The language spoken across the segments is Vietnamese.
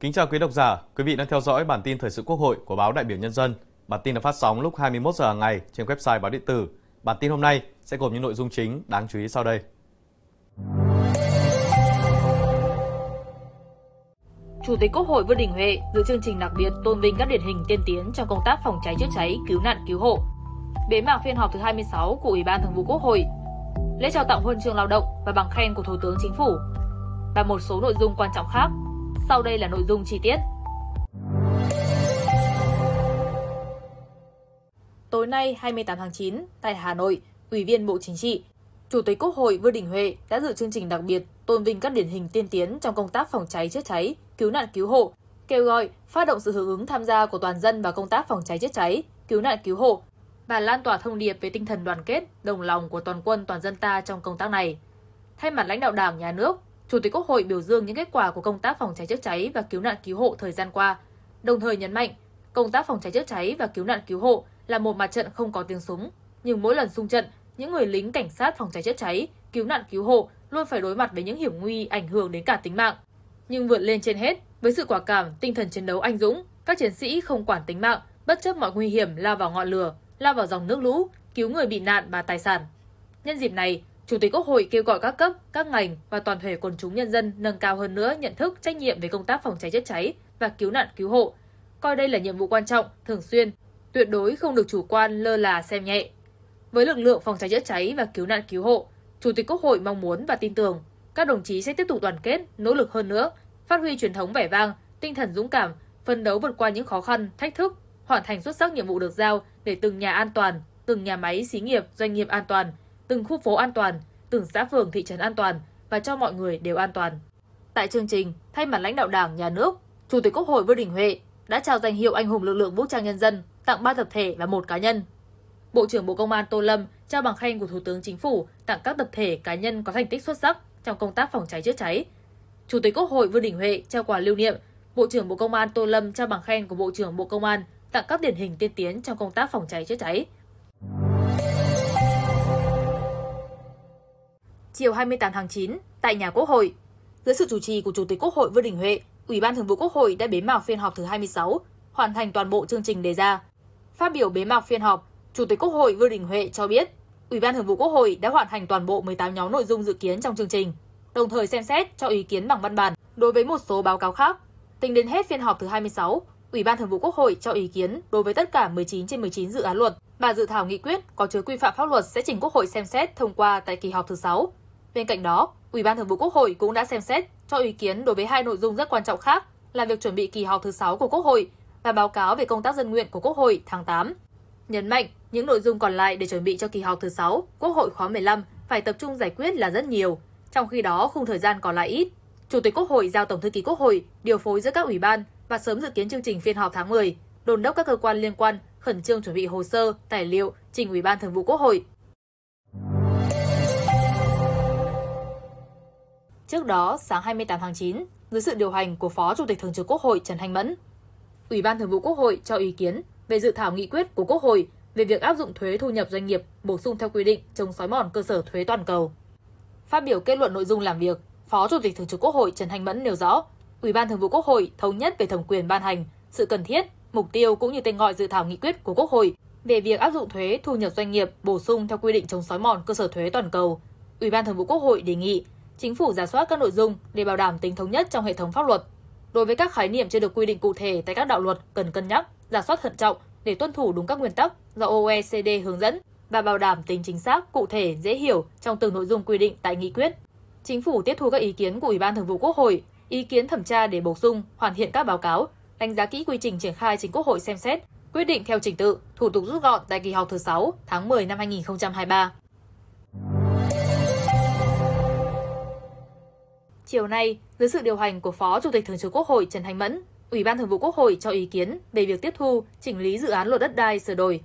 Kính chào quý độc giả, quý vị đang theo dõi bản tin thời sự Quốc hội của báo Đại biểu Nhân dân. Bản tin được phát sóng lúc 21 giờ hàng ngày trên website báo điện tử. Bản tin hôm nay sẽ gồm những nội dung chính đáng chú ý sau đây. Chủ tịch Quốc hội Vương Đình Huệ dự chương trình đặc biệt tôn vinh các điển hình tiên tiến trong công tác phòng cháy chữa cháy, cứu nạn cứu hộ. Bế mạc phiên họp thứ 26 của Ủy ban Thường vụ Quốc hội. Lễ trao tặng huân chương lao động và bằng khen của Thủ tướng Chính phủ và một số nội dung quan trọng khác. Sau đây là nội dung chi tiết. Tối nay 28 tháng 9 tại Hà Nội, Ủy viên Bộ Chính trị, Chủ tịch Quốc hội Vương Đình Huệ đã dự chương trình đặc biệt tôn vinh các điển hình tiên tiến trong công tác phòng cháy chữa cháy, cứu nạn cứu hộ, kêu gọi phát động sự hưởng ứng tham gia của toàn dân vào công tác phòng cháy chữa cháy, cứu nạn cứu hộ và lan tỏa thông điệp về tinh thần đoàn kết, đồng lòng của toàn quân toàn dân ta trong công tác này. Thay mặt lãnh đạo Đảng, Nhà nước, Chủ tịch Quốc hội biểu dương những kết quả của công tác phòng cháy chữa cháy và cứu nạn cứu hộ thời gian qua, đồng thời nhấn mạnh công tác phòng cháy chữa cháy và cứu nạn cứu hộ là một mặt trận không có tiếng súng, nhưng mỗi lần xung trận, những người lính cảnh sát phòng cháy chữa cháy, cứu nạn cứu hộ luôn phải đối mặt với những hiểm nguy ảnh hưởng đến cả tính mạng. Nhưng vượt lên trên hết, với sự quả cảm, tinh thần chiến đấu anh dũng, các chiến sĩ không quản tính mạng, bất chấp mọi nguy hiểm lao vào ngọn lửa, lao vào dòng nước lũ, cứu người bị nạn và tài sản. Nhân dịp này, Chủ tịch Quốc hội kêu gọi các cấp, các ngành và toàn thể quần chúng nhân dân nâng cao hơn nữa nhận thức trách nhiệm về công tác phòng cháy chữa cháy và cứu nạn cứu hộ, coi đây là nhiệm vụ quan trọng, thường xuyên, tuyệt đối không được chủ quan lơ là xem nhẹ. Với lực lượng phòng cháy chữa cháy và cứu nạn cứu hộ, Chủ tịch Quốc hội mong muốn và tin tưởng các đồng chí sẽ tiếp tục đoàn kết, nỗ lực hơn nữa, phát huy truyền thống vẻ vang, tinh thần dũng cảm, phân đấu vượt qua những khó khăn, thách thức, hoàn thành xuất sắc nhiệm vụ được giao để từng nhà an toàn, từng nhà máy, xí nghiệp, doanh nghiệp an toàn, từng khu phố an toàn, từng xã phường thị trấn an toàn và cho mọi người đều an toàn. Tại chương trình, thay mặt lãnh đạo Đảng, Nhà nước, Chủ tịch Quốc hội Vương Đình Huệ đã trao danh hiệu anh hùng lực lượng vũ trang nhân dân tặng ba tập thể và một cá nhân. Bộ trưởng Bộ Công an Tô Lâm trao bằng khen của Thủ tướng Chính phủ tặng các tập thể cá nhân có thành tích xuất sắc trong công tác phòng cháy chữa cháy. Chủ tịch Quốc hội Vương Đình Huệ trao quà lưu niệm, Bộ trưởng Bộ Công an Tô Lâm trao bằng khen của Bộ trưởng Bộ Công an tặng các điển hình tiên tiến trong công tác phòng cháy chữa cháy. Chiều 28 tháng 9, tại nhà Quốc hội, dưới sự chủ trì của Chủ tịch Quốc hội Vương Đình Huệ, Ủy ban Thường vụ Quốc hội đã bế mạc phiên họp thứ 26, hoàn thành toàn bộ chương trình đề ra. Phát biểu bế mạc phiên họp, Chủ tịch Quốc hội Vương Đình Huệ cho biết, Ủy ban Thường vụ Quốc hội đã hoàn thành toàn bộ 18 nhóm nội dung dự kiến trong chương trình, đồng thời xem xét cho ý kiến bằng văn bản đối với một số báo cáo khác. Tính đến hết phiên họp thứ 26, Ủy ban Thường vụ Quốc hội cho ý kiến đối với tất cả 19 trên 19 dự án luật và dự thảo nghị quyết có chứa quy phạm pháp luật sẽ trình Quốc hội xem xét thông qua tại kỳ họp thứ 6. Bên cạnh đó, Ủy ban Thường vụ Quốc hội cũng đã xem xét cho ý kiến đối với hai nội dung rất quan trọng khác là việc chuẩn bị kỳ họp thứ 6 của Quốc hội và báo cáo về công tác dân nguyện của Quốc hội tháng 8. Nhấn mạnh, những nội dung còn lại để chuẩn bị cho kỳ họp thứ 6, Quốc hội khóa 15 phải tập trung giải quyết là rất nhiều, trong khi đó khung thời gian còn lại ít. Chủ tịch Quốc hội giao Tổng thư ký Quốc hội điều phối giữa các ủy ban và sớm dự kiến chương trình phiên họp tháng 10, đồn đốc các cơ quan liên quan khẩn trương chuẩn bị hồ sơ, tài liệu trình Ủy ban Thường vụ Quốc hội. Trước đó, sáng 28 tháng 9, dưới sự điều hành của Phó Chủ tịch Thường trực Quốc hội Trần Thanh Mẫn, Ủy ban Thường vụ Quốc hội cho ý kiến về dự thảo nghị quyết của Quốc hội về việc áp dụng thuế thu nhập doanh nghiệp bổ sung theo quy định chống xói mòn cơ sở thuế toàn cầu. Phát biểu kết luận nội dung làm việc, Phó Chủ tịch Thường trực Quốc hội Trần Thanh Mẫn nêu rõ, Ủy ban Thường vụ Quốc hội thống nhất về thẩm quyền ban hành, sự cần thiết, mục tiêu cũng như tên gọi dự thảo nghị quyết của Quốc hội về việc áp dụng thuế thu nhập doanh nghiệp bổ sung theo quy định chống xói mòn cơ sở thuế toàn cầu. Ủy ban Thường vụ Quốc hội đề nghị chính phủ giả soát các nội dung để bảo đảm tính thống nhất trong hệ thống pháp luật. Đối với các khái niệm chưa được quy định cụ thể tại các đạo luật cần cân nhắc, giả soát thận trọng để tuân thủ đúng các nguyên tắc do OECD hướng dẫn và bảo đảm tính chính xác, cụ thể, dễ hiểu trong từng nội dung quy định tại nghị quyết. Chính phủ tiếp thu các ý kiến của Ủy ban Thường vụ Quốc hội, ý kiến thẩm tra để bổ sung, hoàn thiện các báo cáo, đánh giá kỹ quy trình triển khai chính Quốc hội xem xét, quyết định theo trình tự, thủ tục rút gọn tại kỳ họp thứ 6 tháng 10 năm 2023. Chiều nay, dưới sự điều hành của Phó Chủ tịch Thường trực Quốc hội Trần Thanh Mẫn, Ủy ban Thường vụ Quốc hội cho ý kiến về việc tiếp thu, chỉnh lý dự án luật đất đai sửa đổi.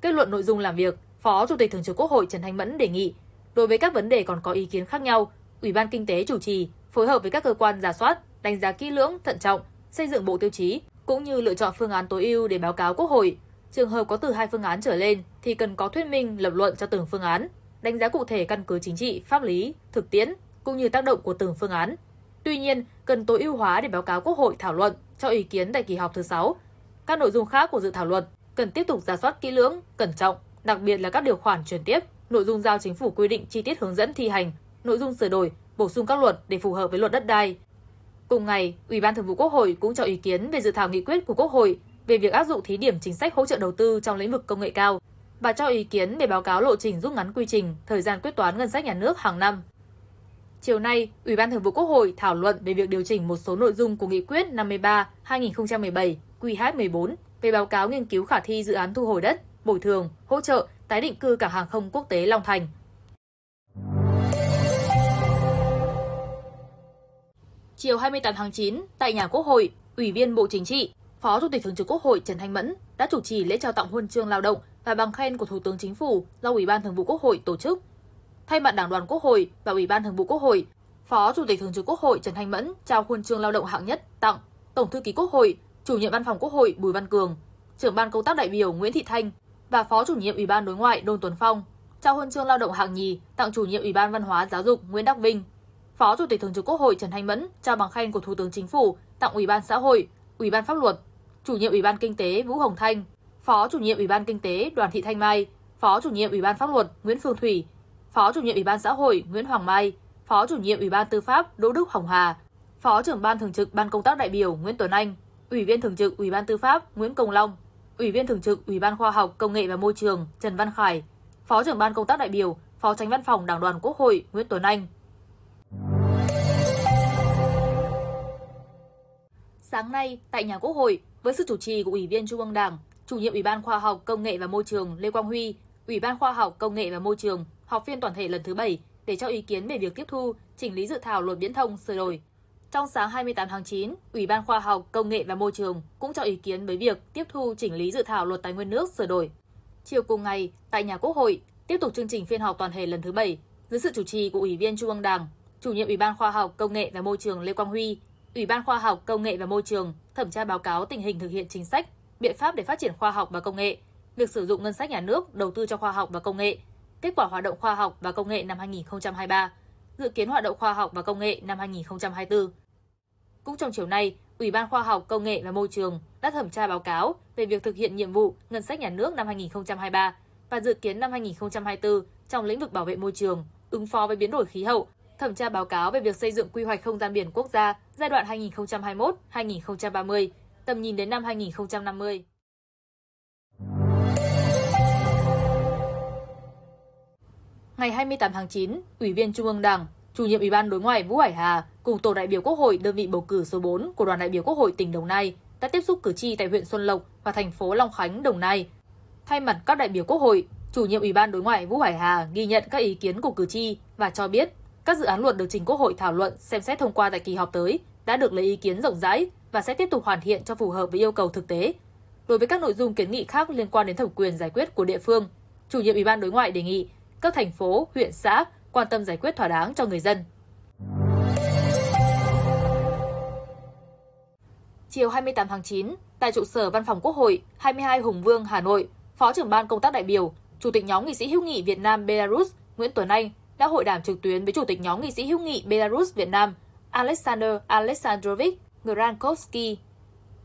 Kết luận nội dung làm việc, Phó Chủ tịch Thường trực Quốc hội Trần Thanh Mẫn đề nghị, đối với các vấn đề còn có ý kiến khác nhau, Ủy ban Kinh tế chủ trì, phối hợp với các cơ quan giả soát, đánh giá kỹ lưỡng, thận trọng, xây dựng bộ tiêu chí, cũng như lựa chọn phương án tối ưu để báo cáo Quốc hội. Trường hợp có từ hai phương án trở lên thì cần có thuyết minh lập luận cho từng phương án, đánh giá cụ thể căn cứ chính trị, pháp lý, thực tiễn cũng như tác động của từng phương án. Tuy nhiên, cần tối ưu hóa để báo cáo Quốc hội thảo luận cho ý kiến tại kỳ họp thứ 6. Các nội dung khác của dự thảo luật cần tiếp tục giả soát kỹ lưỡng, cẩn trọng, đặc biệt là các điều khoản chuyển tiếp, nội dung giao chính phủ quy định chi tiết hướng dẫn thi hành, nội dung sửa đổi, bổ sung các luật để phù hợp với luật đất đai. Cùng ngày, Ủy ban Thường vụ Quốc hội cũng cho ý kiến về dự thảo nghị quyết của Quốc hội về việc áp dụng thí điểm chính sách hỗ trợ đầu tư trong lĩnh vực công nghệ cao và cho ý kiến về báo cáo lộ trình rút ngắn quy trình, thời gian quyết toán ngân sách nhà nước hàng năm. Chiều nay, Ủy ban Thường vụ Quốc hội thảo luận về việc điều chỉnh một số nội dung của Nghị quyết 53-2017 QH14 về báo cáo nghiên cứu khả thi dự án thu hồi đất, bồi thường, hỗ trợ, tái định cư cảng hàng không quốc tế Long Thành. Chiều 28 tháng 9, tại nhà Quốc hội, Ủy viên Bộ Chính trị, Phó Chủ tịch Thường trực Quốc hội Trần Thanh Mẫn đã chủ trì lễ trao tặng huân chương lao động và bằng khen của Thủ tướng Chính phủ do Ủy ban Thường vụ Quốc hội tổ chức. Thay mặt Đảng đoàn Quốc hội và Ủy ban Thường vụ Quốc hội, Phó Chủ tịch Thường trực Quốc hội Trần Thanh Mẫn trao huân chương lao động hạng nhất tặng Tổng thư ký Quốc hội, Chủ nhiệm Văn phòng Quốc hội Bùi Văn Cường, Trưởng ban công tác đại biểu Nguyễn Thị Thanh và Phó Chủ nhiệm Ủy ban Đối ngoại Đôn Tuấn Phong trao huân chương lao động hạng nhì tặng Chủ nhiệm Ủy ban Văn hóa Giáo dục Nguyễn Đắc Vinh. Phó Chủ tịch Thường trực Quốc hội Trần Thanh Mẫn trao bằng khen của Thủ tướng Chính phủ tặng Ủy ban Xã hội, Ủy ban Pháp luật, Chủ nhiệm Ủy ban Kinh tế Vũ Hồng Thanh, Phó Chủ nhiệm Ủy ban Kinh tế Đoàn Thị Thanh Mai, Phó Chủ nhiệm Ủy ban Pháp luật Nguyễn Phương Thủy, Phó Chủ nhiệm Ủy ban Xã hội Nguyễn Hoàng Mai, Phó Chủ nhiệm Ủy ban Tư pháp Đỗ Đức Hồng Hà, Phó trưởng ban thường trực Ban công tác đại biểu Nguyễn Tuấn Anh, Ủy viên thường trực Ủy ban Tư pháp Nguyễn Công Long, Ủy viên thường trực Ủy ban Khoa học Công nghệ và Môi trường Trần Văn Khải, Phó trưởng ban công tác đại biểu, Phó Tránh Văn phòng Đảng đoàn Quốc hội Nguyễn Tuấn Anh. Sáng nay, tại nhà Quốc hội, với sự chủ trì của Ủy viên Trung ương Đảng, Chủ nhiệm Ủy ban Khoa học Công nghệ và Môi trường Lê Quang Huy, Ủy ban Khoa học Công nghệ và Môi trường họp phiên toàn thể lần thứ 7 để cho ý kiến về việc tiếp thu, chỉnh lý dự thảo luật viễn thông sửa đổi. Trong sáng 28 tháng 9, Ủy ban Khoa học, Công nghệ và Môi trường cũng cho ý kiến với việc tiếp thu chỉnh lý dự thảo luật tài nguyên nước sửa đổi. Chiều cùng ngày, tại nhà Quốc hội, tiếp tục chương trình phiên họp toàn thể lần thứ 7 dưới sự chủ trì của Ủy viên Trung ương Đảng, Chủ nhiệm Ủy ban Khoa học, Công nghệ và Môi trường Lê Quang Huy, Ủy ban Khoa học, Công nghệ và Môi trường thẩm tra báo cáo tình hình thực hiện chính sách, biện pháp để phát triển khoa học và công nghệ, việc sử dụng ngân sách nhà nước đầu tư cho khoa học và công nghệ, kết quả hoạt động khoa học và công nghệ năm 2023, dự kiến hoạt động khoa học và công nghệ năm 2024. Cũng trong chiều nay, Ủy ban Khoa học, Công nghệ và Môi trường đã thẩm tra báo cáo về việc thực hiện nhiệm vụ ngân sách nhà nước năm 2023 và dự kiến năm 2024 trong lĩnh vực bảo vệ môi trường, ứng phó với biến đổi khí hậu, thẩm tra báo cáo về việc xây dựng quy hoạch không gian biển quốc gia giai đoạn 2021-2030, tầm nhìn đến năm 2050. Ngày 28 tháng 9, Ủy viên Trung ương Đảng, Chủ nhiệm Ủy ban Đối ngoại Vũ Hải Hà cùng tổ đại biểu Quốc hội đơn vị bầu cử số 4 của đoàn đại biểu Quốc hội tỉnh Đồng Nai đã tiếp xúc cử tri tại huyện Xuân Lộc và thành phố Long Khánh, Đồng Nai. Thay mặt các đại biểu Quốc hội, Chủ nhiệm Ủy ban Đối ngoại Vũ Hải Hà ghi nhận các ý kiến của cử tri và cho biết các dự án luật được trình Quốc hội thảo luận xem xét thông qua tại kỳ họp tới đã được lấy ý kiến rộng rãi và sẽ tiếp tục hoàn thiện cho phù hợp với yêu cầu thực tế. Đối với các nội dung kiến nghị khác liên quan đến thẩm quyền giải quyết của địa phương, chủ nhiệm Ủy ban Đối ngoại đề nghị các thành phố, huyện, xã quan tâm giải quyết thỏa đáng cho người dân. Chiều 28 tháng 9, tại trụ sở Văn phòng Quốc hội 22 Hùng Vương, Hà Nội, Phó trưởng ban công tác đại biểu, Chủ tịch nhóm nghị sĩ hữu nghị Việt Nam Belarus Nguyễn Tuấn Anh đã hội đàm trực tuyến với Chủ tịch nhóm nghị sĩ hữu nghị Belarus Việt Nam Alexander Alexandrovich Grankovsky.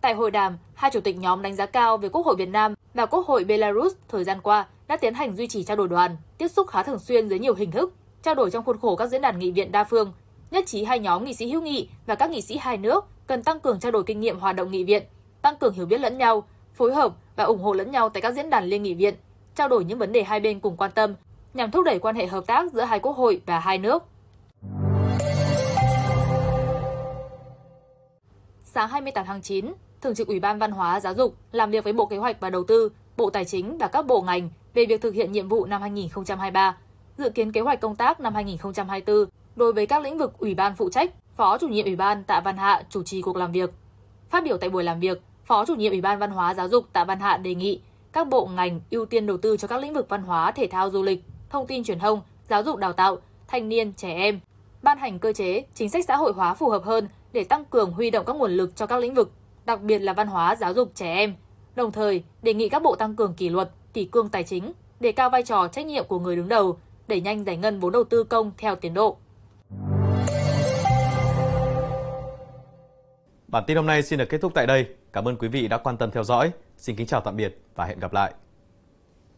Tại hội đàm, hai chủ tịch nhóm đánh giá cao về Quốc hội Việt Nam và Quốc hội Belarus thời gian qua đã tiến hành duy trì trao đổi đoàn, tiếp xúc khá thường xuyên dưới nhiều hình thức, trao đổi trong khuôn khổ các diễn đàn nghị viện đa phương. Nhất trí hai nhóm nghị sĩ hữu nghị và các nghị sĩ hai nước cần tăng cường trao đổi kinh nghiệm hoạt động nghị viện, tăng cường hiểu biết lẫn nhau, phối hợp và ủng hộ lẫn nhau tại các diễn đàn liên nghị viện, trao đổi những vấn đề hai bên cùng quan tâm nhằm thúc đẩy quan hệ hợp tác giữa hai quốc hội và hai nước. Sáng 28 tháng 9, Thường trực Ủy ban Văn hóa Giáo dục làm việc với Bộ Kế hoạch và Đầu tư, Bộ Tài chính và các bộ ngành về việc thực hiện nhiệm vụ năm 2023, dự kiến kế hoạch công tác năm 2024 đối với các lĩnh vực Ủy ban phụ trách, Phó chủ nhiệm Ủy ban Tạ Văn Hạ chủ trì cuộc làm việc. Phát biểu tại buổi làm việc, Phó chủ nhiệm Ủy ban Văn hóa Giáo dục Tạ Văn Hạ đề nghị các bộ ngành ưu tiên đầu tư cho các lĩnh vực văn hóa, thể thao, du lịch, thông tin truyền thông, giáo dục đào tạo, thanh niên, trẻ em, ban hành cơ chế, chính sách xã hội hóa phù hợp hơn để tăng cường huy động các nguồn lực cho các lĩnh vực, đặc biệt là văn hóa, giáo dục trẻ em. Đồng thời, đề nghị các bộ tăng cường kỷ luật, kỷ cương tài chính, đề cao vai trò trách nhiệm của người đứng đầu, đẩy nhanh giải ngân vốn đầu tư công theo tiến độ. Bản tin hôm nay xin được kết thúc tại đây. Cảm ơn quý vị đã quan tâm theo dõi. Xin kính chào tạm biệt và hẹn gặp lại.